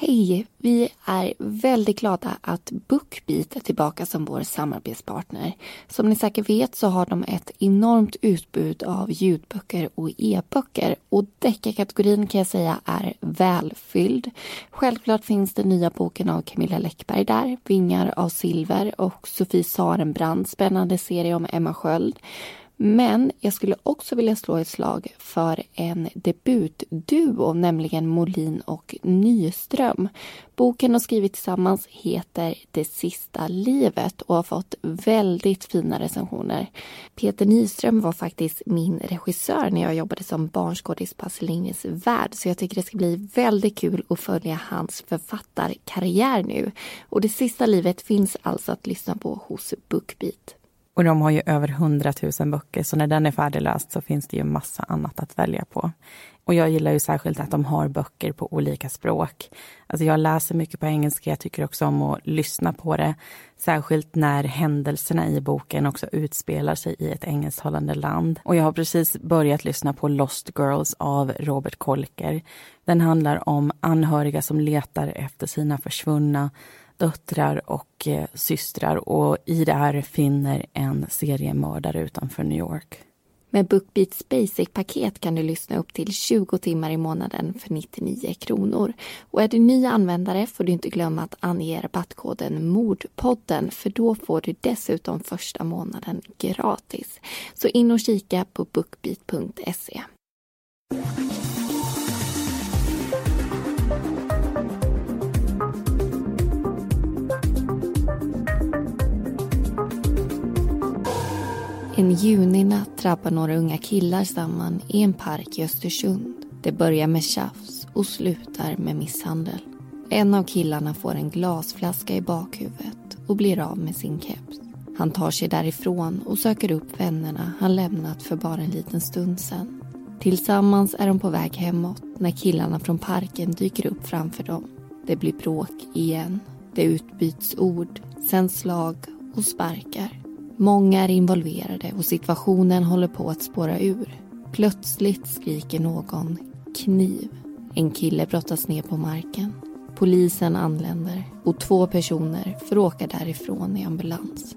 Hej! Vi är väldigt glada att Bookbeat är tillbaka som vår samarbetspartner. Som ni säkert vet så har de ett enormt utbud av ljudböcker och e-böcker och deckarkategorin kan jag säga är välfylld. Självklart finns den nya boken av Camilla Läckberg där, Vingar av silver och Sofie Sarenbrand, spännande serie om Emma Sköld. Men jag skulle också vilja slå ett slag för en debutduo, nämligen Molin och Nyström. Boken de skrivit tillsammans heter Det sista livet och har fått väldigt fina recensioner. Peter Nyström var faktiskt min regissör när jag jobbade som barnskådis på Astrid Lindgrens Värld så jag tycker det ska bli väldigt kul att följa hans författarkarriär nu. Och Det sista livet finns alltså att lyssna på hos Bookbeat. Och de har ju över 100 000 böcker, så när den är färdigläst så finns det ju massa annat att välja på. Och jag gillar ju särskilt att de har böcker på olika språk. Alltså jag läser mycket på engelska, jag tycker också om att lyssna på det. Särskilt när händelserna i boken också utspelar sig i ett engelsktalande land. Och jag har precis börjat lyssna på Lost Girls av Robert Kolker. Den handlar om anhöriga som letar efter sina försvunna döttrar och eh, systrar och i det här finner en seriemördare utanför New York. Med Bookbeats Basic-paket kan du lyssna upp till 20 timmar i månaden för 99 kronor. Och är du ny användare får du inte glömma att ange rabattkoden Mordpodden för då får du dessutom första månaden gratis. Så in och kika på bookbeat.se. En juninatt drabbar några unga killar samman i en park i Östersund. Det börjar med tjafs och slutar med misshandel. En av killarna får en glasflaska i bakhuvudet och blir av med sin keps. Han tar sig därifrån och söker upp vännerna han lämnat för bara en liten stund sedan. Tillsammans är de på väg hemåt när killarna från parken dyker upp framför dem. Det blir bråk igen. Det utbyts ord, sen slag och sparkar. Många är involverade och situationen håller på att spåra ur. Plötsligt skriker någon kniv. En kille brottas ner på marken. Polisen anländer och två personer får åka därifrån i ambulans.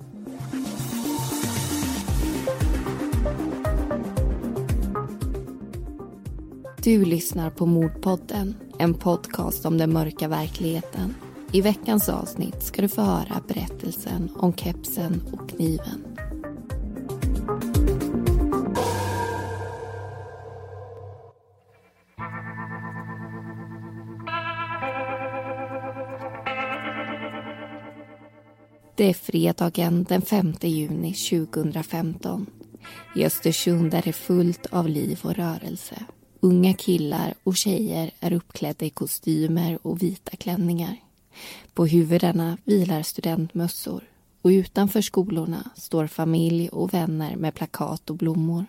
Du lyssnar på Mordpodden, en podcast om den mörka verkligheten i veckans avsnitt ska du få höra berättelsen om kepsen och kniven. Det är fredagen den 5 juni 2015. I Östersund är det fullt av liv och rörelse. Unga killar och tjejer är uppklädda i kostymer och vita klänningar. På huvudena vilar studentmössor och utanför skolorna står familj och vänner med plakat och blommor.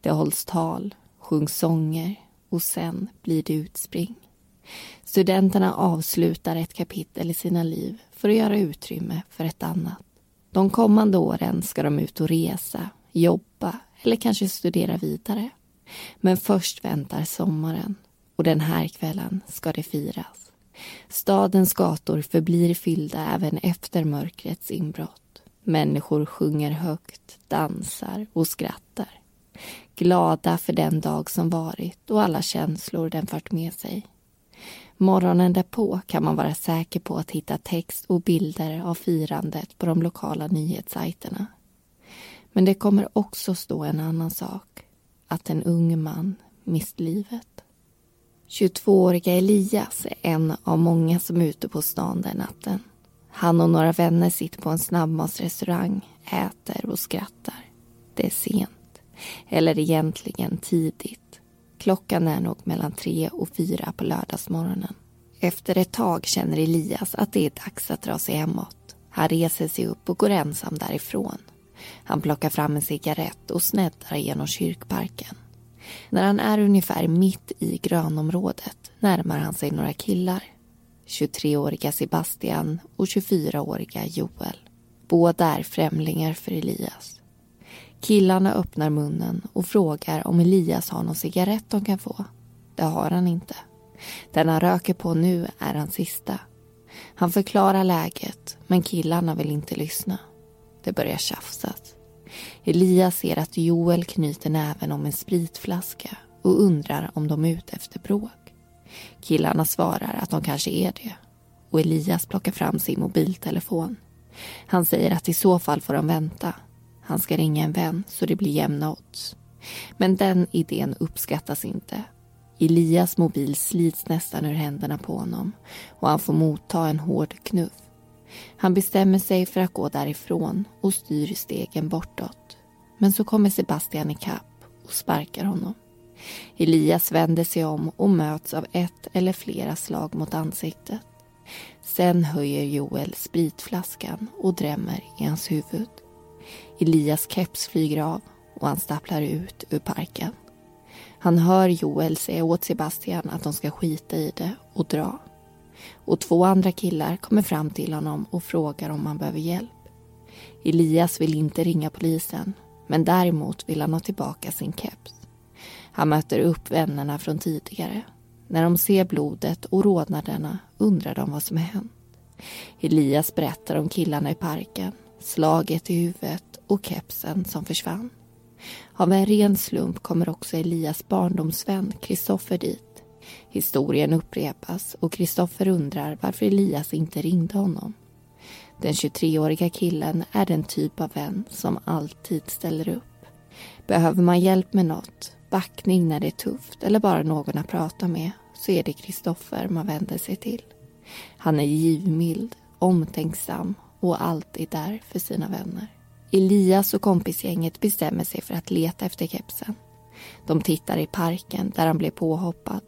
Det hålls tal, sjungs sånger och sen blir det utspring. Studenterna avslutar ett kapitel i sina liv för att göra utrymme för ett annat. De kommande åren ska de ut och resa, jobba eller kanske studera vidare. Men först väntar sommaren och den här kvällen ska det firas. Stadens gator förblir fyllda även efter mörkrets inbrott. Människor sjunger högt, dansar och skrattar. Glada för den dag som varit och alla känslor den fört med sig. Morgonen därpå kan man vara säker på att hitta text och bilder av firandet på de lokala nyhetssajterna. Men det kommer också stå en annan sak. Att en ung man mist livet. 22-åriga Elias är en av många som är ute på stan den natten. Han och några vänner sitter på en snabbmatsrestaurang, äter och skrattar. Det är sent. Eller egentligen tidigt. Klockan är nog mellan tre och fyra på lördagsmorgonen. Efter ett tag känner Elias att det är dags att dra sig hemåt. Han reser sig upp och går ensam därifrån. Han plockar fram en cigarett och sneddar genom kyrkparken. När han är ungefär mitt i grönområdet närmar han sig några killar. 23-åriga Sebastian och 24-åriga Joel. Båda är främlingar för Elias. Killarna öppnar munnen och frågar om Elias har någon cigarett de kan få. Det har han inte. Den han röker på nu är hans sista. Han förklarar läget, men killarna vill inte lyssna. Det börjar tjafsas. Elias ser att Joel knyter näven om en spritflaska och undrar om de är ute efter bråk. Killarna svarar att de kanske är det och Elias plockar fram sin mobiltelefon. Han säger att i så fall får de vänta. Han ska ringa en vän så det blir jämna odds. Men den idén uppskattas inte. Elias mobil slits nästan ur händerna på honom och han får motta en hård knuff. Han bestämmer sig för att gå därifrån och styr stegen bortåt. Men så kommer Sebastian ikapp och sparkar honom. Elias vänder sig om och möts av ett eller flera slag mot ansiktet. Sen höjer Joel spritflaskan och drämmer i hans huvud. Elias keps flyger av och han stapplar ut ur parken. Han hör Joel säga åt Sebastian att de ska skita i det och dra. Och två andra killar kommer fram till honom och frågar om han behöver hjälp. Elias vill inte ringa polisen men däremot vill han ha tillbaka sin keps. Han möter upp vännerna från tidigare. När de ser blodet och rodnaderna undrar de vad som har hänt. Elias berättar om killarna i parken, slaget i huvudet och kepsen som försvann. Av en ren slump kommer också Elias barndomsvän Kristoffer dit. Historien upprepas och Kristoffer undrar varför Elias inte ringde honom. Den 23-åriga killen är den typ av vän som alltid ställer upp. Behöver man hjälp med något, backning när det är tufft eller bara någon att prata med så är det Kristoffer man vänder sig till. Han är givmild, omtänksam och alltid där för sina vänner. Elias och kompisgänget bestämmer sig för att leta efter kepsen. De tittar i parken där han blev påhoppad.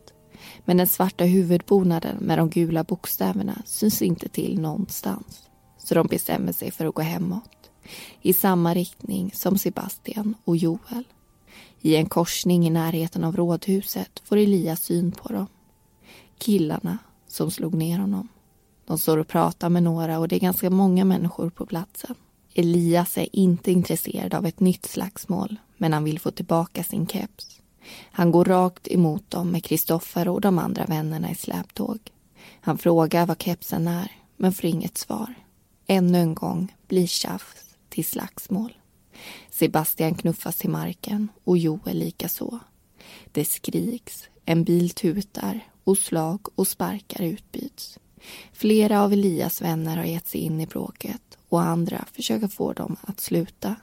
Men den svarta huvudbonaden med de gula bokstäverna syns inte till någonstans. Så de bestämmer sig för att gå hemåt. I samma riktning som Sebastian och Joel. I en korsning i närheten av rådhuset får Elias syn på dem. Killarna som slog ner honom. De står och pratar med några och det är ganska många människor på platsen. Elias är inte intresserad av ett nytt slagsmål men han vill få tillbaka sin keps. Han går rakt emot dem med Kristoffer och de andra vännerna i släptåg. Han frågar vad kepsen är men får inget svar. Ännu en gång blir tjafs till slagsmål. Sebastian knuffas till marken och Joel likaså. Det skriks, en bil tutar och slag och sparkar utbyts. Flera av Elias vänner har gett sig in i bråket och andra försöker få dem att sluta.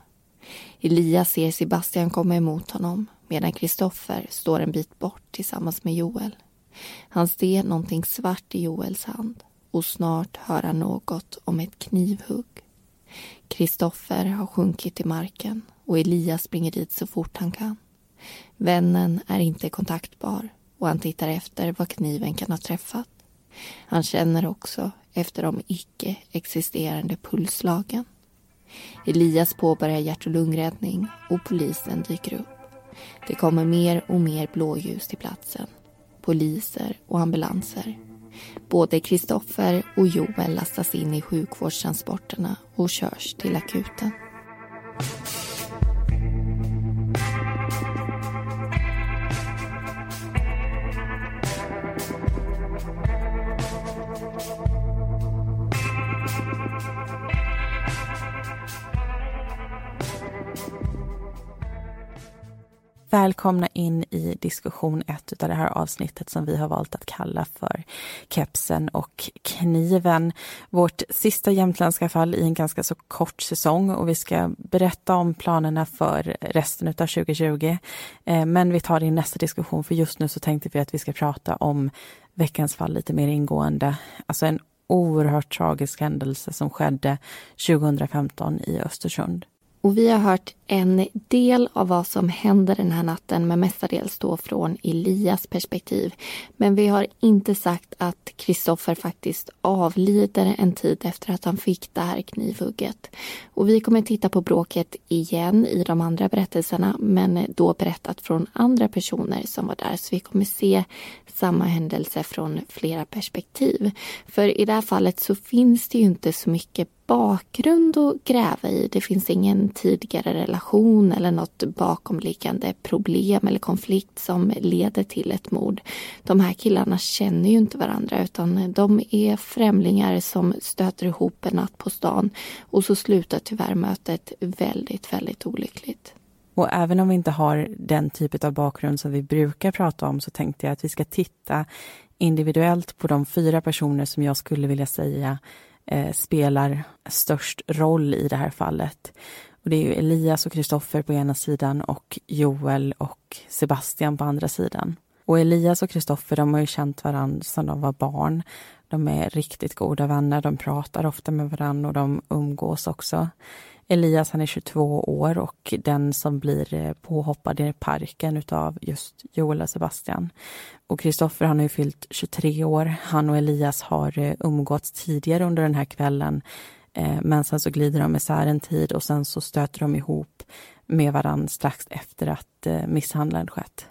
Elias ser Sebastian komma emot honom medan Kristoffer står en bit bort tillsammans med Joel. Han ser någonting svart i Joels hand och snart hör han något om ett knivhugg. Kristoffer har sjunkit till marken och Elias springer dit så fort han kan. Vännen är inte kontaktbar och han tittar efter vad kniven kan ha träffat. Han känner också efter de icke-existerande pulsslagen. Elias påbörjar hjärt och lungräddning och polisen dyker upp. Det kommer mer och mer blåljus till platsen. Poliser och ambulanser. Både Kristoffer och Joel lastas in i sjukvårdstransporterna och körs till akuten. Välkomna in i diskussion ett av det här avsnittet som vi har valt att kalla för kepsen och kniven. Vårt sista jämtländska fall i en ganska så kort säsong och vi ska berätta om planerna för resten av 2020. Eh, men vi tar det i nästa diskussion för just nu så tänkte vi att vi ska prata om veckans fall lite mer ingående. Alltså en oerhört tragisk händelse som skedde 2015 i Östersund. Och vi har hört en del av vad som händer den här natten men mestadels då från Elias perspektiv. Men vi har inte sagt att Kristoffer faktiskt avlider en tid efter att han fick det här knivhugget. Och vi kommer titta på bråket igen i de andra berättelserna men då berättat från andra personer som var där. Så vi kommer se samma händelse från flera perspektiv. För i det här fallet så finns det ju inte så mycket bakgrund att gräva i. Det finns ingen tidigare relation relation eller något bakomliggande problem eller konflikt som leder till ett mord. De här killarna känner ju inte varandra utan de är främlingar som stöter ihop en natt på stan och så slutar tyvärr mötet väldigt, väldigt olyckligt. Och även om vi inte har den typ av bakgrund som vi brukar prata om så tänkte jag att vi ska titta individuellt på de fyra personer som jag skulle vilja säga eh, spelar störst roll i det här fallet. Och det är ju Elias och Kristoffer på ena sidan och Joel och Sebastian på andra sidan. Och Elias och Kristoffer de har ju känt varandra sedan de var barn. De är riktigt goda vänner, de pratar ofta med varandra och de umgås också. Elias han är 22 år och den som blir eh, påhoppad i parken utav just Joel och Sebastian. Och Kristoffer han har ju fyllt 23 år. Han och Elias har eh, umgåtts tidigare under den här kvällen. Eh, men sen så glider de isär en tid och sen så stöter de ihop med varandra strax efter att eh, misshandeln skett.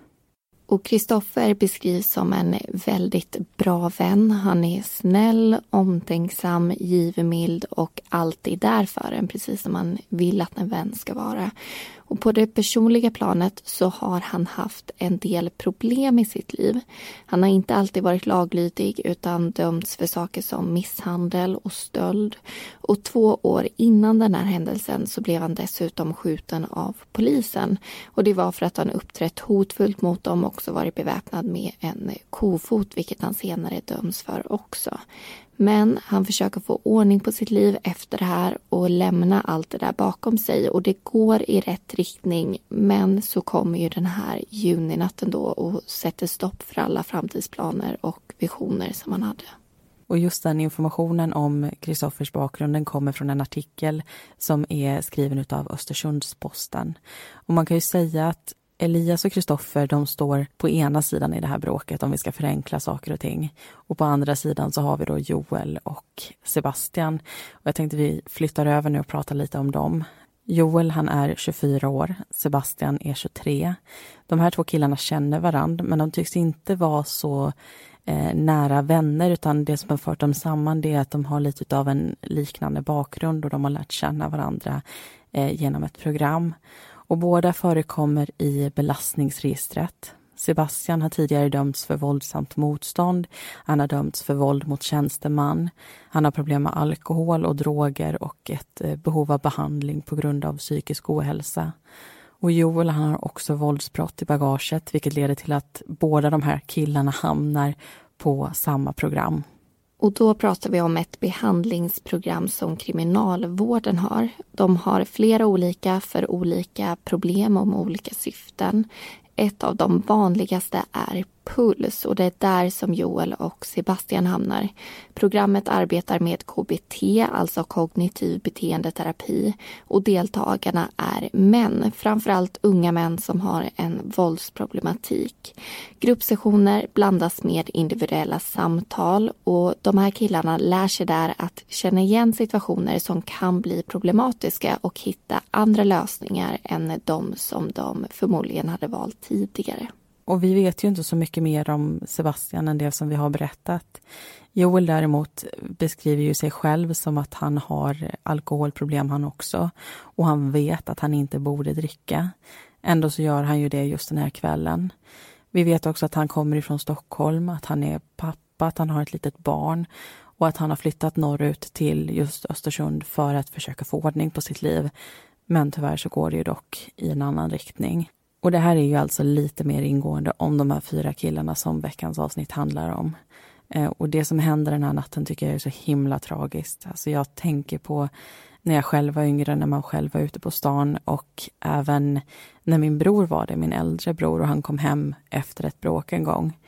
Och Kristoffer beskrivs som en väldigt bra vän. Han är snäll, omtänksam, givmild och alltid där för en, precis som man vill att en vän ska vara. Och på det personliga planet så har han haft en del problem i sitt liv. Han har inte alltid varit laglydig utan dömts för saker som misshandel och stöld. Och två år innan den här händelsen så blev han dessutom skjuten av polisen. Och det var för att han uppträtt hotfullt mot dem och också varit beväpnad med en kofot, vilket han senare döms för också. Men han försöker få ordning på sitt liv efter det här och lämna allt det där bakom sig och det går i rätt riktning. Men så kommer ju den här juninatten då och sätter stopp för alla framtidsplaner och visioner som han hade. Och just den informationen om Kristoffers bakgrund den kommer från en artikel som är skriven av Östersunds-Posten. Och man kan ju säga att Elias och Kristoffer de står på ena sidan i det här bråket om vi ska förenkla saker och ting. Och på andra sidan så har vi då Joel och Sebastian. Och jag tänkte vi flyttar över nu och pratar lite om dem. Joel han är 24 år, Sebastian är 23. De här två killarna känner varandra men de tycks inte vara så eh, nära vänner utan det som har fört dem samman det är att de har lite av en liknande bakgrund och de har lärt känna varandra eh, genom ett program och båda förekommer i belastningsregistret. Sebastian har tidigare dömts för våldsamt motstånd. Han har dömts för våld mot tjänsteman. Han har problem med alkohol och droger och ett eh, behov av behandling på grund av psykisk ohälsa. Och Joel han har också våldsbrott i bagaget vilket leder till att båda de här killarna hamnar på samma program. Och då pratar vi om ett behandlingsprogram som kriminalvården har. De har flera olika för olika problem och med olika syften. Ett av de vanligaste är puls och det är där som Joel och Sebastian hamnar. Programmet arbetar med KBT, alltså kognitiv beteendeterapi och deltagarna är män, framförallt unga män som har en våldsproblematik. Gruppsessioner blandas med individuella samtal och de här killarna lär sig där att känna igen situationer som kan bli problematiska och hitta andra lösningar än de som de förmodligen hade valt tidigare. Och vi vet ju inte så mycket mer om Sebastian än det som vi har berättat. Joel däremot beskriver ju sig själv som att han har alkoholproblem han också. Och han vet att han inte borde dricka. Ändå så gör han ju det just den här kvällen. Vi vet också att han kommer ifrån Stockholm, att han är pappa, att han har ett litet barn och att han har flyttat norrut till just Östersund för att försöka få ordning på sitt liv. Men tyvärr så går det ju dock i en annan riktning. Och det här är ju alltså lite mer ingående om de här fyra killarna som veckans avsnitt handlar om. Eh, och det som händer den här natten tycker jag är så himla tragiskt. Alltså jag tänker på när jag själv var yngre, när man själv var ute på stan och även när min bror var det, min äldre bror, och han kom hem efter ett bråk en gång.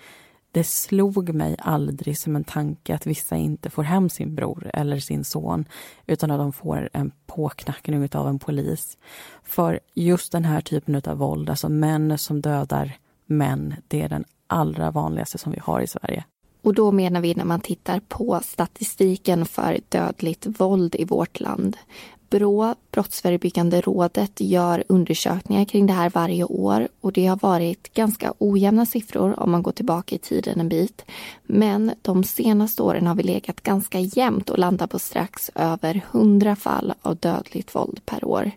Det slog mig aldrig som en tanke att vissa inte får hem sin bror eller sin son utan att de får en påknackning av en polis. För just den här typen av våld, alltså män som dödar män, det är den allra vanligaste som vi har i Sverige. Och då menar vi när man tittar på statistiken för dödligt våld i vårt land. Brå, Brottsförebyggande rådet, gör undersökningar kring det här varje år och det har varit ganska ojämna siffror om man går tillbaka i tiden en bit. Men de senaste åren har vi legat ganska jämnt och landat på strax över 100 fall av dödligt våld per år.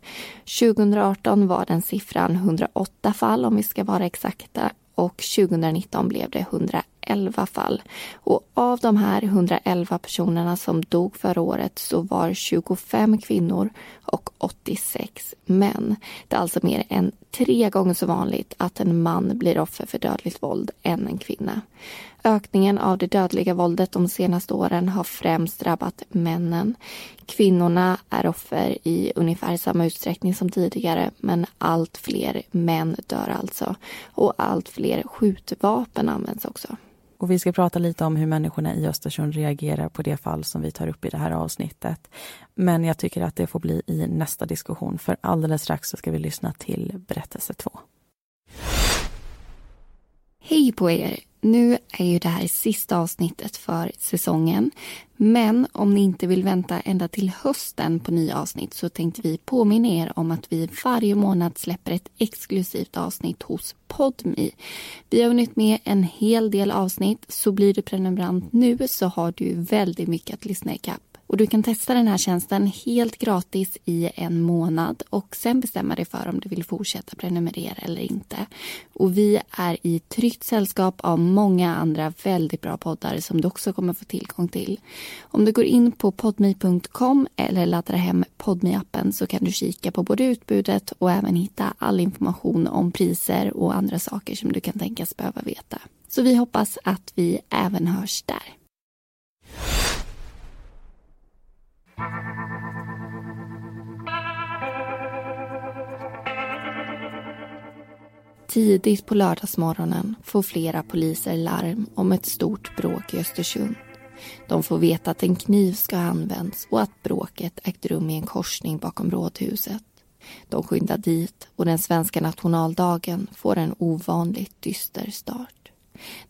2018 var den siffran 108 fall om vi ska vara exakta och 2019 blev det 111 fall. Och av de här 111 personerna som dog förra året så var 25 kvinnor och 86 män. Det är alltså mer än tre gånger så vanligt att en man blir offer för dödligt våld än en kvinna. Ökningen av det dödliga våldet de senaste åren har främst drabbat männen. Kvinnorna är offer i ungefär samma utsträckning som tidigare men allt fler män dör alltså. Och allt fler skjutvapen används också. Och vi ska prata lite om hur människorna i Östersund reagerar på det fall som vi tar upp i det här avsnittet. Men jag tycker att det får bli i nästa diskussion för alldeles strax så ska vi lyssna till berättelse två. Hej på er! Nu är ju det här sista avsnittet för säsongen. Men om ni inte vill vänta ända till hösten på nya avsnitt så tänkte vi påminna er om att vi varje månad släpper ett exklusivt avsnitt hos Podmi. Vi har hunnit med en hel del avsnitt så blir du prenumerant nu så har du väldigt mycket att lyssna ikapp. Och du kan testa den här tjänsten helt gratis i en månad och sen bestämma dig för om du vill fortsätta prenumerera eller inte. Och vi är i tryggt sällskap av många andra väldigt bra poddar som du också kommer få tillgång till. Om du går in på podme.com eller laddar hem podme appen så kan du kika på både utbudet och även hitta all information om priser och andra saker som du kan tänkas behöva veta. Så vi hoppas att vi även hörs där. Tidigt på lördagsmorgonen får flera poliser larm om ett stort bråk i Östersund. De får veta att en kniv ska ha använts och att bråket ägt rum i en korsning bakom rådhuset. De skyndar dit och den svenska nationaldagen får en ovanligt dyster start.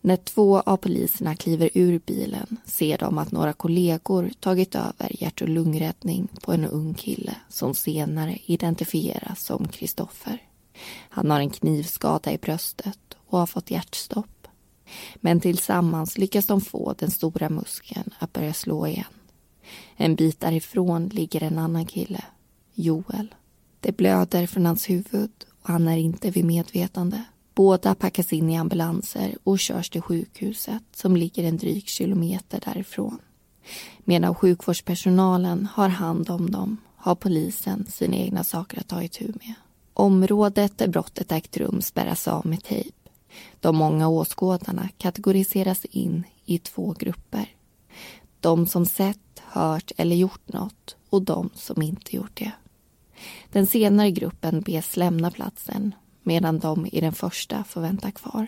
När två av poliserna kliver ur bilen ser de att några kollegor tagit över hjärt och lungräddning på en ung kille som senare identifieras som Kristoffer. Han har en knivskada i bröstet och har fått hjärtstopp. Men tillsammans lyckas de få den stora muskeln att börja slå igen. En bit därifrån ligger en annan kille, Joel. Det blöder från hans huvud och han är inte vid medvetande. Båda packas in i ambulanser och körs till sjukhuset som ligger en dryg kilometer därifrån. Medan sjukvårdspersonalen har hand om dem har polisen sina egna saker att ta itu med. Området där brottet ägt rum spärras av med tejp. De många åskådarna kategoriseras in i två grupper. De som sett, hört eller gjort något och de som inte gjort det. Den senare gruppen bes lämna platsen medan de i den första får vänta kvar.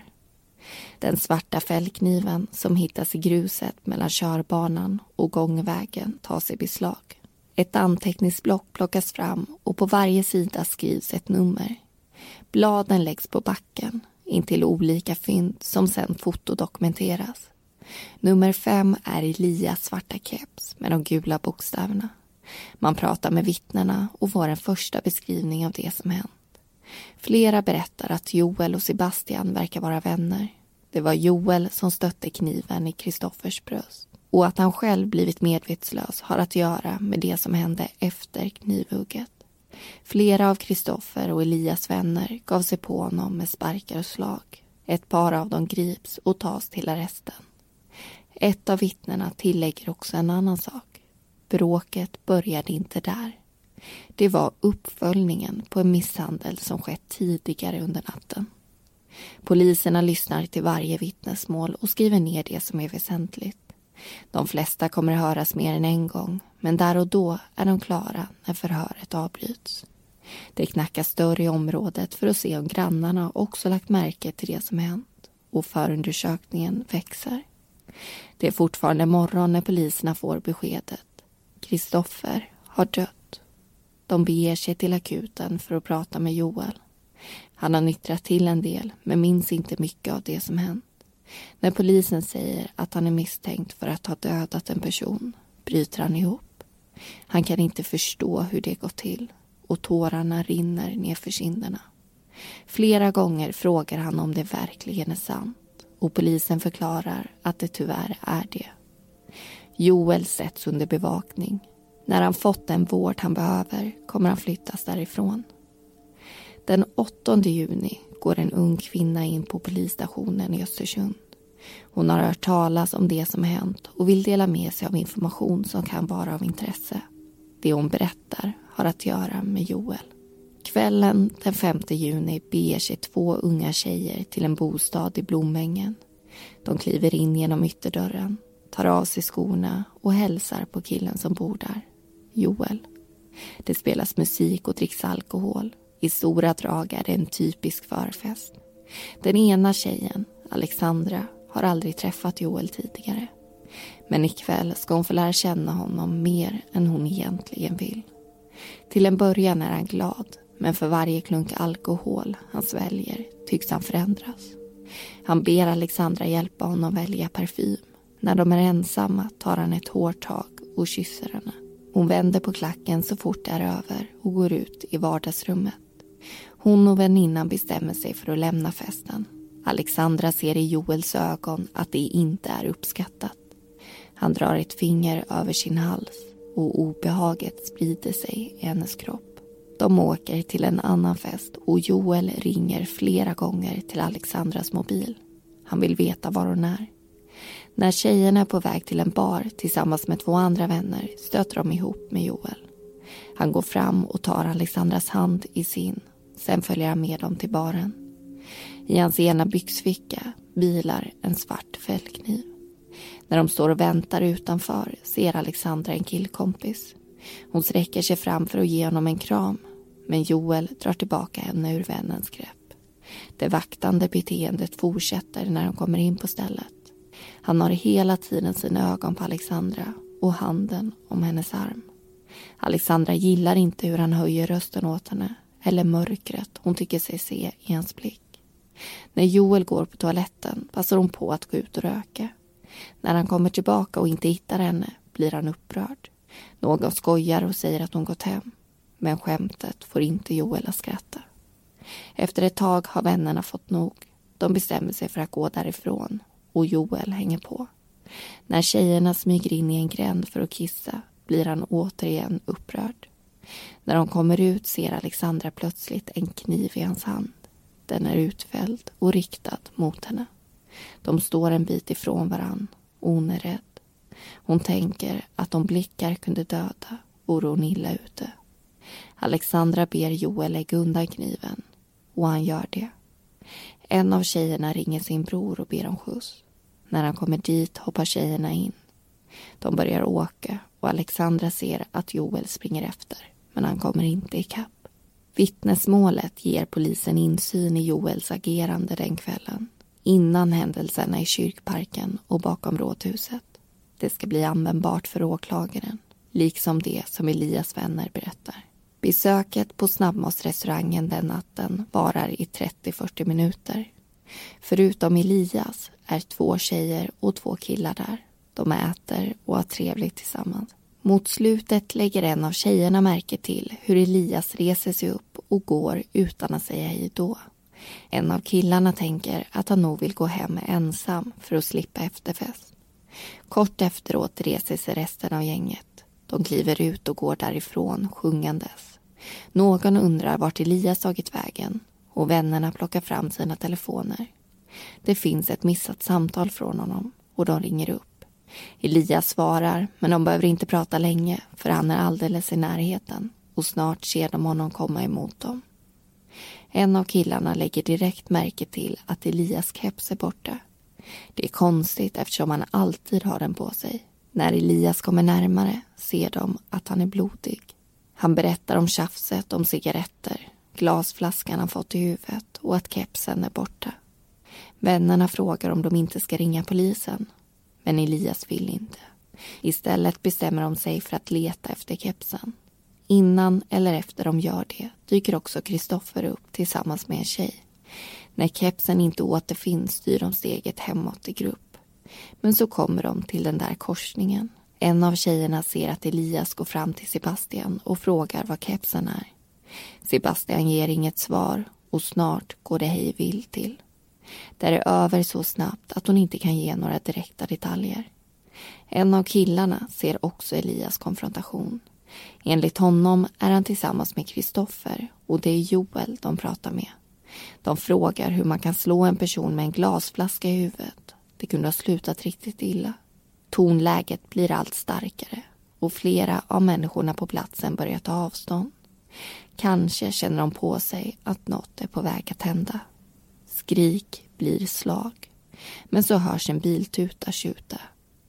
Den svarta fällkniven som hittas i gruset mellan körbanan och gångvägen tas i beslag. Ett anteckningsblock plockas fram och på varje sida skrivs ett nummer. Bladen läggs på backen intill olika fynd som sen fotodokumenteras. Nummer fem är Elias svarta keps med de gula bokstäverna. Man pratar med vittnena och får en första beskrivning av det som hänt. Flera berättar att Joel och Sebastian verkar vara vänner. Det var Joel som stötte kniven i Kristoffers bröst och att han själv blivit medvetslös har att göra med det som hände efter knivhugget. Flera av Kristoffer och Elias vänner gav sig på honom med sparkar och slag. Ett par av dem grips och tas till arresten. Ett av vittnena tillägger också en annan sak. Bråket började inte där. Det var uppföljningen på en misshandel som skett tidigare under natten. Poliserna lyssnar till varje vittnesmål och skriver ner det som är väsentligt. De flesta kommer att höras mer än en gång men där och då är de klara när förhöret avbryts. Det knackas dörr i området för att se om grannarna också lagt märke till det som hänt och förundersökningen växer. Det är fortfarande morgon när poliserna får beskedet. Kristoffer har dött. De beger sig till akuten för att prata med Joel. Han har nyttrat till en del men minns inte mycket av det som hänt. När polisen säger att han är misstänkt för att ha dödat en person bryter han ihop. Han kan inte förstå hur det gått till och tårarna rinner nerför kinderna. Flera gånger frågar han om det verkligen är sant och polisen förklarar att det tyvärr är det. Joel sätts under bevakning. När han fått den vård han behöver kommer han flyttas därifrån. Den 8 juni går en ung kvinna in på polisstationen i Östersund. Hon har hört talas om det som hänt och vill dela med sig av information som kan vara av intresse. Det hon berättar har att göra med Joel. Kvällen den 5 juni beger sig två unga tjejer till en bostad i Blomängen. De kliver in genom ytterdörren, tar av sig skorna och hälsar på killen som bor där, Joel. Det spelas musik och dricks alkohol. I stora drag är det en typisk förfest. Den ena tjejen, Alexandra, har aldrig träffat Joel tidigare. Men ikväll ska hon få lära känna honom mer än hon egentligen vill. Till en början är han glad, men för varje klunk alkohol han sväljer tycks han förändras. Han ber Alexandra hjälpa honom välja parfym. När de är ensamma tar han ett hårt tag och kysser henne. Hon vänder på klacken så fort det är över och går ut i vardagsrummet. Hon och väninnan bestämmer sig för att lämna festen. Alexandra ser i Joels ögon att det inte är uppskattat. Han drar ett finger över sin hals och obehaget sprider sig i hennes kropp. De åker till en annan fest och Joel ringer flera gånger till Alexandras mobil. Han vill veta var hon är. När tjejerna är på väg till en bar tillsammans med två andra vänner stöter de ihop med Joel. Han går fram och tar Alexandras hand i sin. Sen följer han med dem till baren. I hans ena byxficka bilar en svart fällkniv. När de står och väntar utanför ser Alexandra en killkompis. Hon sträcker sig fram för att ge honom en kram men Joel drar tillbaka henne ur vännens grepp. Det vaktande beteendet fortsätter när de kommer in på stället. Han har hela tiden sina ögon på Alexandra och handen om hennes arm. Alexandra gillar inte hur han höjer rösten åt henne eller mörkret hon tycker sig se i hans blick. När Joel går på toaletten passar hon på att gå ut och röka. När han kommer tillbaka och inte hittar henne blir han upprörd. Någon skojar och säger att hon gått hem. Men skämtet får inte Joel att skratta. Efter ett tag har vännerna fått nog. De bestämmer sig för att gå därifrån och Joel hänger på. När tjejerna smyger in i en gränd för att kissa blir han återigen upprörd. När de kommer ut ser Alexandra plötsligt en kniv i hans hand. Den är utfälld och riktad mot henne. De står en bit ifrån varann och hon är rädd. Hon tänker att om blickar kunde döda vore hon illa ute. Alexandra ber Joel lägga undan kniven och han gör det. En av tjejerna ringer sin bror och ber om skjuts. När han kommer dit hoppar tjejerna in. De börjar åka och Alexandra ser att Joel springer efter men han kommer inte ikapp. Vittnesmålet ger polisen insyn i Joels agerande den kvällen innan händelserna i kyrkparken och bakom rådhuset. Det ska bli användbart för åklagaren, liksom det som Elias vänner berättar. Besöket på snabbmatsrestaurangen den natten varar i 30-40 minuter. Förutom Elias är två tjejer och två killar där. De äter och har trevligt tillsammans. Mot slutet lägger en av tjejerna märke till hur Elias reser sig upp och går utan att säga hej då. En av killarna tänker att han nog vill gå hem ensam för att slippa efterfest. Kort efteråt reser sig resten av gänget. De kliver ut och går därifrån sjungandes. Någon undrar vart Elias tagit vägen och vännerna plockar fram sina telefoner. Det finns ett missat samtal från honom och de ringer upp. Elias svarar, men de behöver inte prata länge för han är alldeles i närheten och snart ser de honom komma emot dem. En av killarna lägger direkt märke till att Elias keps är borta. Det är konstigt eftersom han alltid har den på sig. När Elias kommer närmare ser de att han är blodig. Han berättar om tjafset om cigaretter, glasflaskan han fått i huvudet och att kepsen är borta. Vännerna frågar om de inte ska ringa polisen. Men Elias vill inte. Istället bestämmer de sig för att leta efter kepsen. Innan eller efter de gör det dyker också Kristoffer upp tillsammans med en tjej. När kepsen inte återfinns styr de steget hemåt i grupp. Men så kommer de till den där korsningen En av tjejerna ser att Elias går fram till Sebastian och frågar var kepsen är. Sebastian ger inget svar och snart går det hej vill till. Det är över så snabbt att hon inte kan ge några direkta detaljer. En av killarna ser också Elias konfrontation. Enligt honom är han tillsammans med Kristoffer och det är Joel de pratar med. De frågar hur man kan slå en person med en glasflaska i huvudet. Det kunde ha slutat riktigt illa. Tonläget blir allt starkare och flera av människorna på platsen börjar ta avstånd. Kanske känner de på sig att något är på väg att hända. Skrik blir slag. Men så hörs en biltuta tjuta.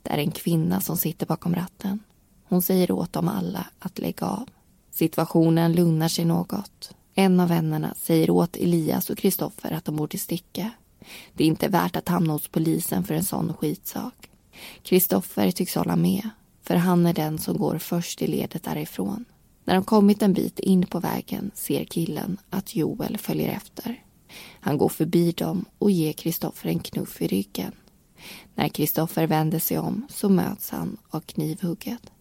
Det är en kvinna som sitter bakom ratten. Hon säger åt dem alla att lägga av. Situationen lugnar sig något. En av vännerna säger åt Elias och Kristoffer att de borde sticka. Det är inte värt att hamna hos polisen för en sån skitsak. Kristoffer tycks hålla med, för han är den som går först i ledet därifrån. När de kommit en bit in på vägen ser killen att Joel följer efter. Han går förbi dem och ger Kristoffer en knuff i ryggen. När Kristoffer vänder sig om så möts han av knivhugget.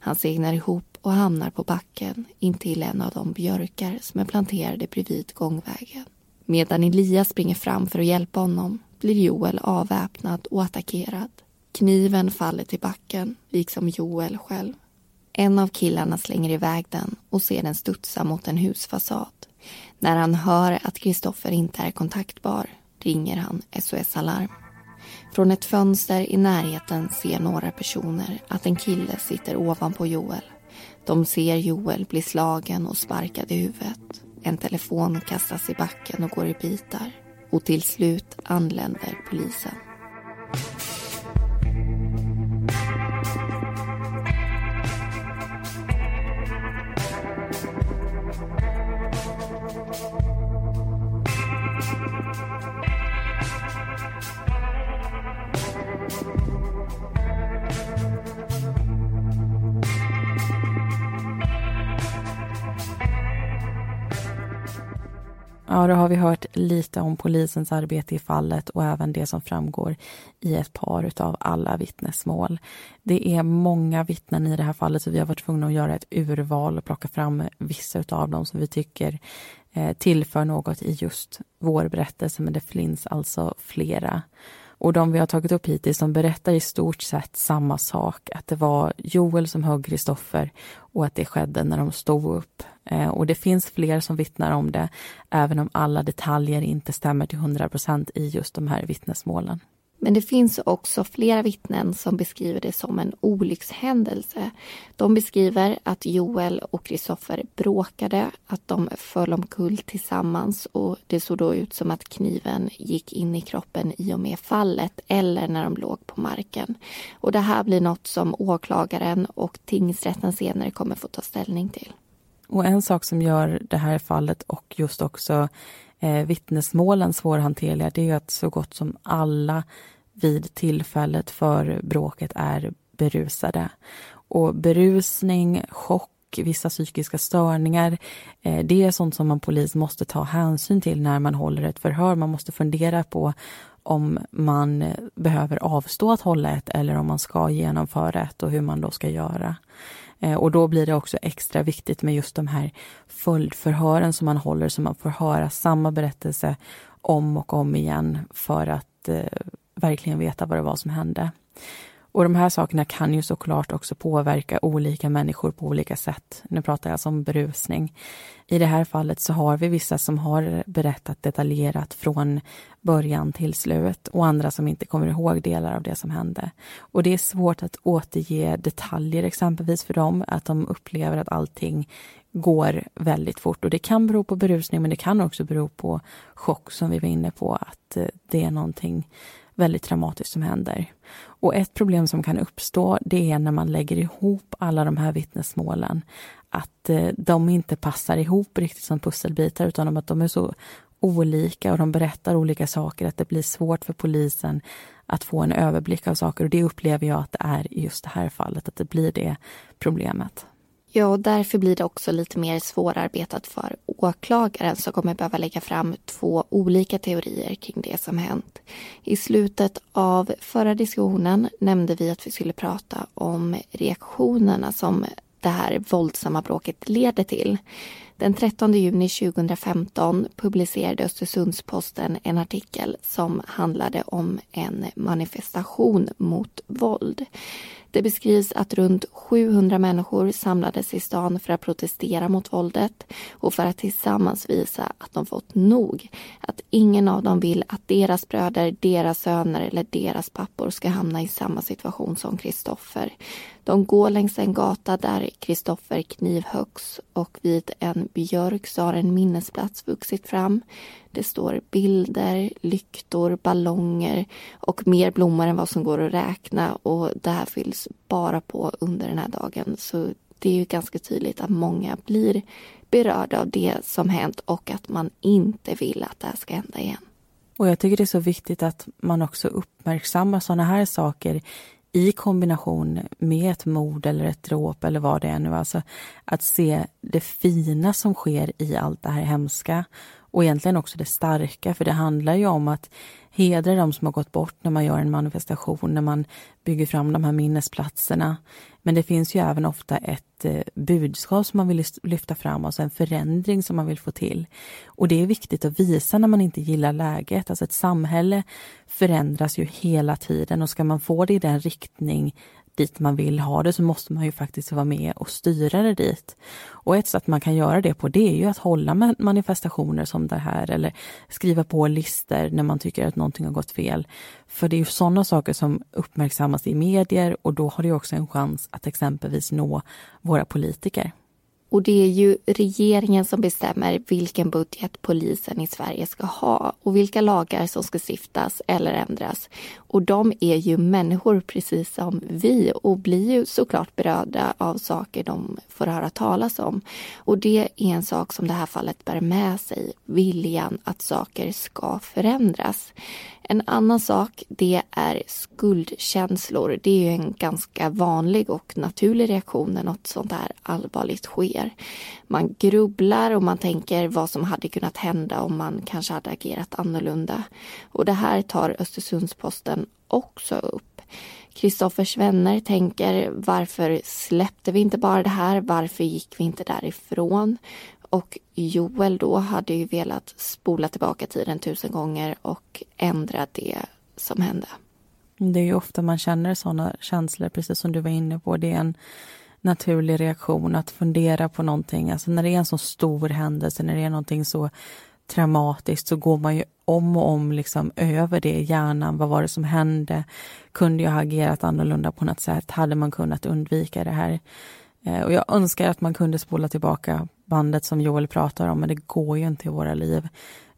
Han segnar ihop och hamnar på backen intill en av de björkar som är planterade bredvid gångvägen. Medan Elias springer fram för att hjälpa honom blir Joel avväpnad och attackerad. Kniven faller till backen, liksom Joel själv. En av killarna slänger iväg den och ser den studsa mot en husfasad. När han hör att Kristoffer inte är kontaktbar ringer han SOS Alarm. Från ett fönster i närheten ser några personer att en kille sitter ovanpå Joel. De ser Joel bli slagen och sparkad i huvudet. En telefon kastas i backen och går i bitar. Och till slut anländer polisen. Ja, då har vi hört lite om polisens arbete i fallet och även det som framgår i ett par av alla vittnesmål. Det är många vittnen i det här fallet så vi har varit tvungna att göra ett urval och plocka fram vissa av dem som vi tycker eh, tillför något i just vår berättelse, men det finns alltså flera. Och de vi har tagit upp hittills, de berättar i stort sett samma sak. Att det var Joel som högg Kristoffer och att det skedde när de stod upp. Eh, och det finns fler som vittnar om det, även om alla detaljer inte stämmer till 100 procent i just de här vittnesmålen. Men det finns också flera vittnen som beskriver det som en olyckshändelse. De beskriver att Joel och Kristoffer bråkade, att de föll omkull tillsammans och det såg då ut som att kniven gick in i kroppen i och med fallet eller när de låg på marken. Och det här blir något som åklagaren och tingsrätten senare kommer få ta ställning till. Och en sak som gör det här fallet och just också eh, vittnesmålen svårhanterliga det är att så gott som alla vid tillfället för bråket är berusade. Och berusning, chock, vissa psykiska störningar, eh, det är sånt som man polis måste ta hänsyn till när man håller ett förhör. Man måste fundera på om man behöver avstå att hålla ett eller om man ska genomföra ett och hur man då ska göra. Eh, och då blir det också extra viktigt med just de här följdförhören som man håller så man får höra samma berättelse om och om igen för att eh, verkligen veta vad det var som hände. Och de här sakerna kan ju såklart också påverka olika människor på olika sätt. Nu pratar jag alltså om berusning. I det här fallet så har vi vissa som har berättat detaljerat från början till slut och andra som inte kommer ihåg delar av det som hände. Och det är svårt att återge detaljer exempelvis för dem, att de upplever att allting går väldigt fort. Och det kan bero på berusning men det kan också bero på chock som vi var inne på, att eh, det är någonting väldigt traumatiskt som händer. Och ett problem som kan uppstå det är när man lägger ihop alla de här vittnesmålen. Att eh, de inte passar ihop riktigt som pusselbitar utan att de är så olika och de berättar olika saker att det blir svårt för polisen att få en överblick av saker och det upplever jag att det är i just det här fallet, att det blir det problemet. Ja, och därför blir det också lite mer svårarbetat för åklagaren som kommer behöva lägga fram två olika teorier kring det som hänt. I slutet av förra diskussionen nämnde vi att vi skulle prata om reaktionerna som det här våldsamma bråket leder till. Den 13 juni 2015 publicerade Östersunds-Posten en artikel som handlade om en manifestation mot våld. Det beskrivs att runt 700 människor samlades i stan för att protestera mot våldet och för att tillsammans visa att de fått nog. Att ingen av dem vill att deras bröder, deras söner eller deras pappor ska hamna i samma situation som Kristoffer. De går längs en gata där Kristoffer knivhöggs och vid en björk så har en minnesplats vuxit fram. Det står bilder, lyktor, ballonger och mer blommor än vad som går att räkna och det här fylls bara på under den här dagen. Så det är ju ganska tydligt att många blir berörda av det som hänt och att man inte vill att det här ska hända igen. Och jag tycker det är så viktigt att man också uppmärksammar sådana här saker i kombination med ett mord eller ett dråp eller vad det är nu. Alltså att se det fina som sker i allt det här hemska och egentligen också det starka, för det handlar ju om att hedra de som har gått bort när man gör en manifestation, när man bygger fram de här minnesplatserna. Men det finns ju även ofta ett eh, budskap som man vill lyfta fram alltså en förändring som man vill få till. Och det är viktigt att visa när man inte gillar läget. Alltså ett samhälle förändras ju hela tiden och ska man få det i den riktning dit man vill ha det så måste man ju faktiskt vara med och styra det dit. Och ett sätt man kan göra det på det är ju att hålla manifestationer som det här eller skriva på listor när man tycker att någonting har gått fel. För det är ju sådana saker som uppmärksammas i medier och då har det också en chans att exempelvis nå våra politiker. Och det är ju regeringen som bestämmer vilken budget polisen i Sverige ska ha och vilka lagar som ska stiftas eller ändras. Och de är ju människor precis som vi och blir ju såklart berörda av saker de får höra talas om. Och det är en sak som det här fallet bär med sig, viljan att saker ska förändras. En annan sak det är skuldkänslor. Det är ju en ganska vanlig och naturlig reaktion när något sånt här allvarligt sker. Man grubblar och man tänker vad som hade kunnat hända om man kanske hade agerat annorlunda. Och det här tar Östersundsposten också upp. Kristoffers vänner tänker varför släppte vi inte bara det här? Varför gick vi inte därifrån? Och Joel då hade ju velat spola tillbaka tiden tusen gånger och ändra det som hände. Det är ju ofta man känner sådana känslor, precis som du var inne på. Det är en naturlig reaktion att fundera på någonting. Alltså när det är en så stor händelse, när det är någonting så traumatiskt så går man ju om och om liksom över det i hjärnan. Vad var det som hände? Kunde jag ha agerat annorlunda på något sätt? Hade man kunnat undvika det här? Eh, och jag önskar att man kunde spola tillbaka bandet som Joel pratar om, men det går ju inte i våra liv.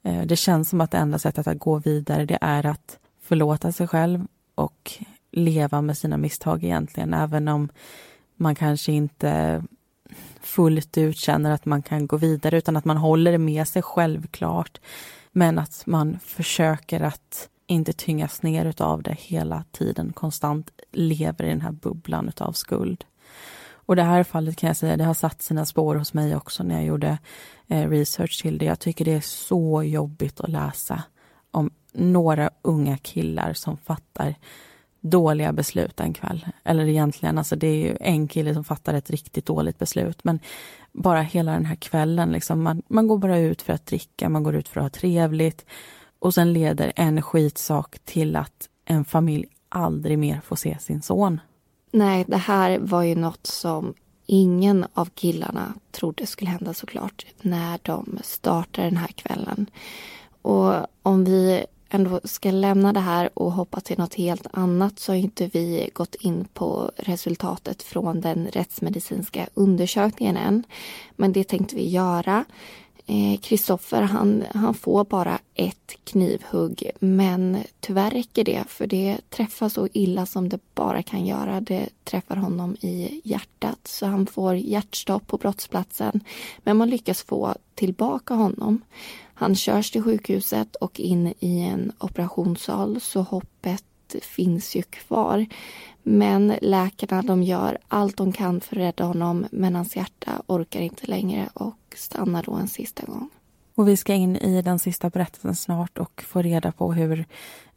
Eh, det känns som att det enda sättet att gå vidare, det är att förlåta sig själv och leva med sina misstag egentligen, även om man kanske inte fullt ut känner att man kan gå vidare, utan att man håller det med sig självklart. Men att man försöker att inte tyngas ner av det hela tiden, konstant lever i den här bubblan av skuld. Och det här fallet kan jag säga, det har satt sina spår hos mig också när jag gjorde eh, research till det. Jag tycker det är så jobbigt att läsa om några unga killar som fattar dåliga beslut en kväll. Eller egentligen, alltså det är ju en kille som fattar ett riktigt dåligt beslut. Men bara hela den här kvällen, liksom, man, man går bara ut för att dricka, man går ut för att ha trevligt. Och sen leder en skitsak till att en familj aldrig mer får se sin son. Nej, det här var ju något som ingen av killarna trodde skulle hända såklart när de startade den här kvällen. Och om vi ändå ska lämna det här och hoppa till något helt annat så har inte vi gått in på resultatet från den rättsmedicinska undersökningen än. Men det tänkte vi göra. Kristoffer eh, han, han får bara ett knivhugg men tyvärr räcker det för det träffar så illa som det bara kan göra. Det träffar honom i hjärtat så han får hjärtstopp på brottsplatsen. Men man lyckas få tillbaka honom. Han körs till sjukhuset och in i en operationssal så hoppet finns ju kvar. Men läkarna de gör allt de kan för att rädda honom men hans hjärta orkar inte längre och stannar då en sista gång. Och vi ska in i den sista berättelsen snart och få reda på hur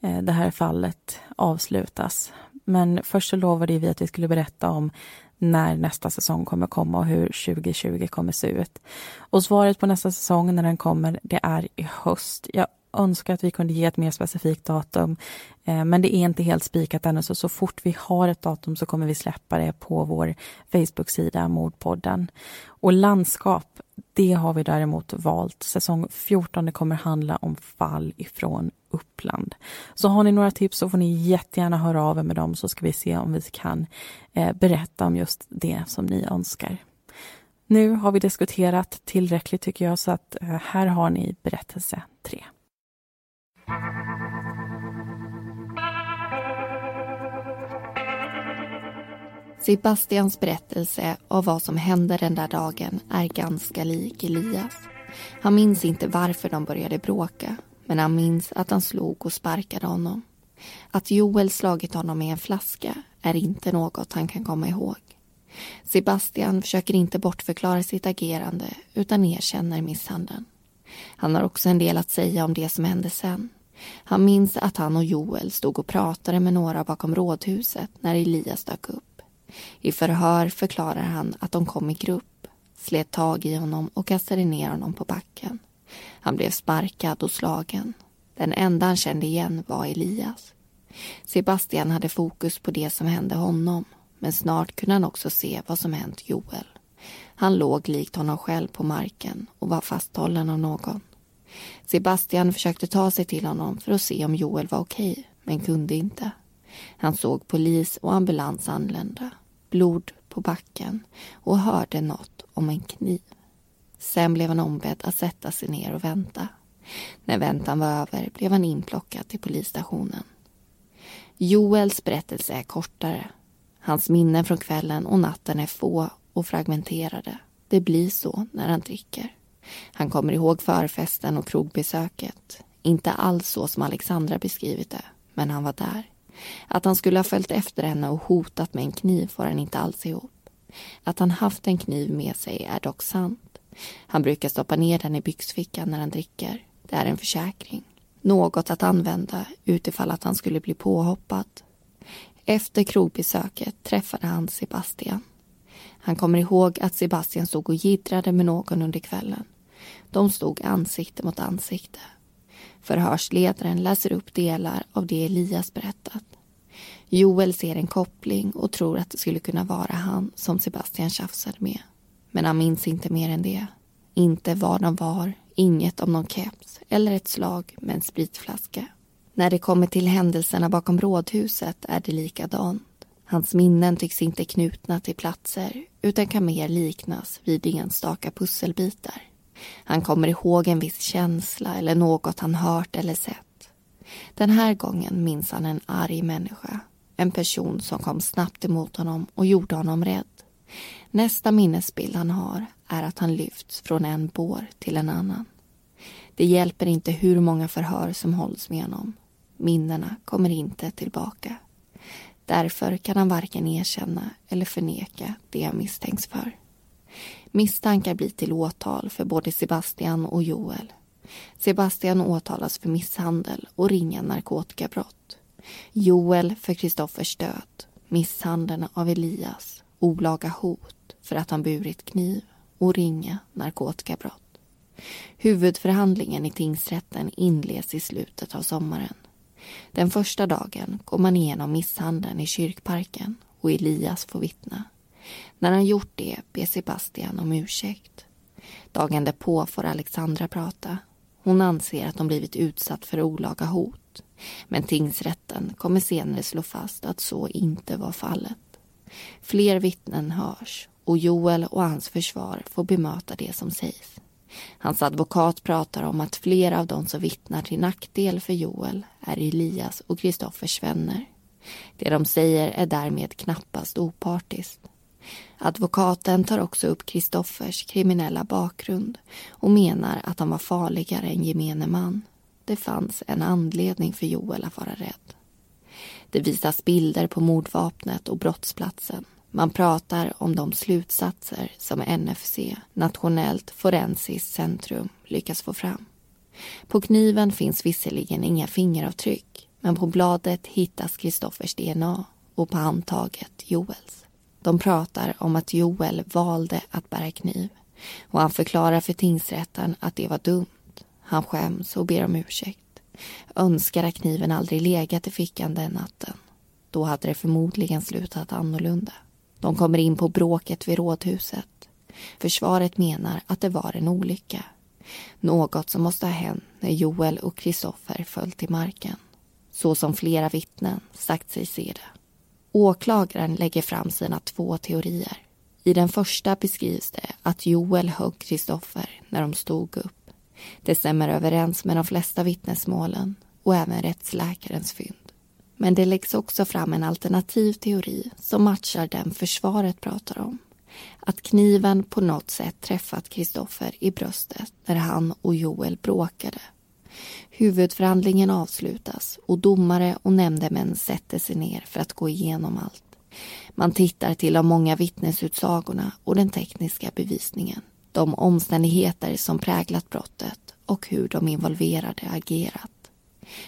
eh, det här fallet avslutas. Men först så lovade vi att vi skulle berätta om när nästa säsong kommer komma och hur 2020 kommer se ut. Och svaret på nästa säsong, när den kommer, det är i höst. Jag önskar att vi kunde ge ett mer specifikt datum. Eh, men det är inte helt spikat ännu, så så fort vi har ett datum så kommer vi släppa det på vår Facebook-sida Mordpodden. Och landskap, det har vi däremot valt. Säsong 14 kommer handla om fall ifrån Uppland. Så har ni några tips så får ni jättegärna höra av er med dem så ska vi se om vi kan eh, berätta om just det som ni önskar. Nu har vi diskuterat tillräckligt tycker jag så att eh, här har ni berättelse 3. Sebastians berättelse av vad som hände den där dagen är ganska lik Elias. Han minns inte varför de började bråka, men han minns att han slog och sparkade honom. Att Joel slagit honom med en flaska är inte något han kan komma ihåg. Sebastian försöker inte bortförklara sitt agerande utan erkänner misshandeln. Han har också en del att säga om det som hände sen. Han minns att han och Joel stod och pratade med några bakom rådhuset när Elias dök upp. I förhör förklarar han att de kom i grupp, slet tag i honom och kastade ner honom på backen. Han blev sparkad och slagen. Den enda han kände igen var Elias. Sebastian hade fokus på det som hände honom men snart kunde han också se vad som hänt Joel. Han låg likt honom själv på marken och var fasthållen av någon. Sebastian försökte ta sig till honom för att se om Joel var okej, men kunde inte. Han såg polis och ambulans anlända, blod på backen och hörde något om en kniv. Sen blev han ombedd att sätta sig ner och vänta. När väntan var över blev han inplockad till polisstationen. Joels berättelse är kortare. Hans minnen från kvällen och natten är få och fragmenterade. Det blir så när han dricker. Han kommer ihåg förfesten och krogbesöket. Inte alls så som Alexandra beskrivit det, men han var där. Att han skulle ha följt efter henne och hotat med en kniv får han inte alls ihop. Att han haft en kniv med sig är dock sant. Han brukar stoppa ner den i byxfickan när han dricker. Det är en försäkring. Något att använda utifall att han skulle bli påhoppad. Efter krogbesöket träffade han Sebastian. Han kommer ihåg att Sebastian stod och jiddrade med någon under kvällen. De stod ansikte mot ansikte. Förhörsledaren läser upp delar av det Elias berättat. Joel ser en koppling och tror att det skulle kunna vara han som Sebastian tjafsade med. Men han minns inte mer än det. Inte var de var, inget om någon keps eller ett slag med en spritflaska. När det kommer till händelserna bakom rådhuset är det likadant. Hans minnen tycks inte knutna till platser utan kan mer liknas vid enstaka pusselbitar. Han kommer ihåg en viss känsla eller något han hört eller sett. Den här gången minns han en arg människa. En person som kom snabbt emot honom och gjorde honom rädd. Nästa minnesbild han har är att han lyfts från en bår till en annan. Det hjälper inte hur många förhör som hålls med honom. Minnena kommer inte tillbaka. Därför kan han varken erkänna eller förneka det han misstänks för. Misstankar blir till åtal för både Sebastian och Joel. Sebastian åtalas för misshandel och ringa narkotikabrott. Joel för Kristoffers död, misshandeln av Elias, olaga hot för att han burit kniv och ringa narkotikabrott. Huvudförhandlingen i tingsrätten inleds i slutet av sommaren. Den första dagen går man igenom misshandeln i kyrkparken och Elias får vittna. När han gjort det ber Sebastian om ursäkt. Dagen därpå får Alexandra prata. Hon anser att hon blivit utsatt för olaga hot. Men tingsrätten kommer senare slå fast att så inte var fallet. Fler vittnen hörs och Joel och hans försvar får bemöta det som sägs. Hans advokat pratar om att flera av de som vittnar till nackdel för Joel är Elias och Kristoffers vänner. Det de säger är därmed knappast opartiskt. Advokaten tar också upp Kristoffers kriminella bakgrund och menar att han var farligare än gemene man. Det fanns en anledning för Joel att vara rädd. Det visas bilder på mordvapnet och brottsplatsen. Man pratar om de slutsatser som NFC, Nationellt forensiskt centrum, lyckas få fram. På kniven finns visserligen inga fingeravtryck men på bladet hittas Kristoffers DNA och på handtaget Joels. De pratar om att Joel valde att bära kniv och han förklarar för tingsrätten att det var dumt. Han skäms och ber om ursäkt. Önskar att kniven aldrig legat i fickan den natten. Då hade det förmodligen slutat annorlunda. De kommer in på bråket vid rådhuset. Försvaret menar att det var en olycka. Något som måste ha hänt när Joel och Kristoffer föll till marken. Så som flera vittnen sagt sig se det. Åklagaren lägger fram sina två teorier. I den första beskrivs det att Joel högg Kristoffer när de stod upp. Det stämmer överens med de flesta vittnesmålen och även rättsläkarens fynd. Men det läggs också fram en alternativ teori som matchar den försvaret pratar om. Att kniven på något sätt träffat Kristoffer i bröstet när han och Joel bråkade. Huvudförhandlingen avslutas och domare och nämndemän sätter sig ner för att gå igenom allt. Man tittar till de många vittnesutsagorna och den tekniska bevisningen. De omständigheter som präglat brottet och hur de involverade agerat.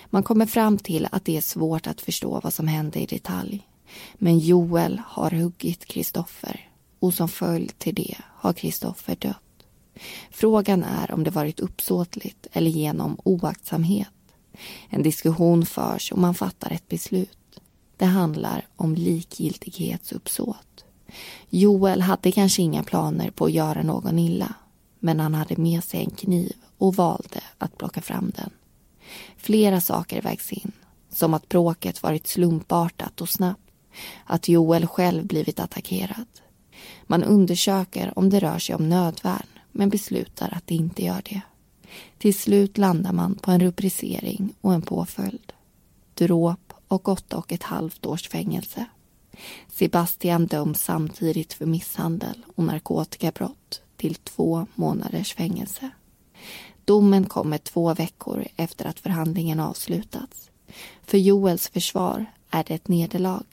Man kommer fram till att det är svårt att förstå vad som hände i detalj. Men Joel har huggit Kristoffer och som följd till det har Kristoffer dött. Frågan är om det varit uppsåtligt eller genom oaktsamhet. En diskussion förs och man fattar ett beslut. Det handlar om likgiltighetsuppsåt. Joel hade kanske inga planer på att göra någon illa men han hade med sig en kniv och valde att plocka fram den. Flera saker vägs in, som att bråket varit slumpartat och snabbt, att Joel själv blivit attackerad. Man undersöker om det rör sig om nödvärn men beslutar att det inte gör det. Till slut landar man på en rubricering och en påföljd. Dråp och åtta och ett halvt års fängelse. Sebastian döms samtidigt för misshandel och narkotikabrott till två månaders fängelse. Domen kommer två veckor efter att förhandlingen avslutats. För Joels försvar är det ett nederlag.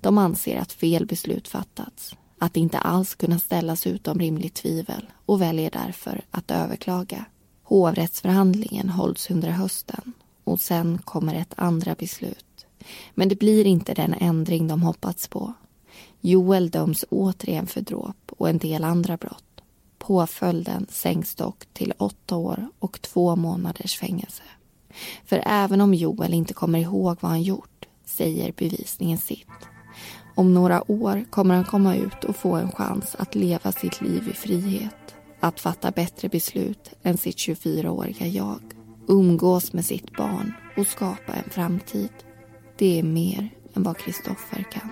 De anser att fel beslut fattats, att det inte alls kunnat ställas utom rimligt tvivel och väljer därför att överklaga. Hovrättsförhandlingen hålls under hösten och sen kommer ett andra beslut. Men det blir inte den ändring de hoppats på. Joel döms återigen för dråp och en del andra brott. Påföljden sänks dock till åtta år och två månaders fängelse. För även om Joel inte kommer ihåg vad han gjort säger bevisningen sitt. Om några år kommer han komma ut och få en chans att leva sitt liv i frihet. Att fatta bättre beslut än sitt 24-åriga jag. Umgås med sitt barn och skapa en framtid. Det är mer än vad Kristoffer kan.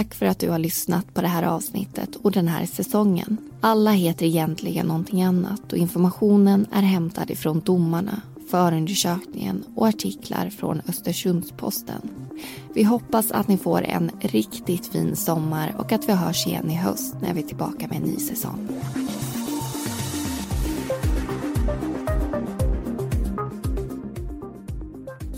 Tack för att du har lyssnat på det här avsnittet och den här säsongen. Alla heter egentligen någonting annat och informationen är hämtad ifrån domarna, förundersökningen och artiklar från Östersundsposten. Vi hoppas att ni får en riktigt fin sommar och att vi hörs igen i höst när vi är tillbaka med en ny säsong.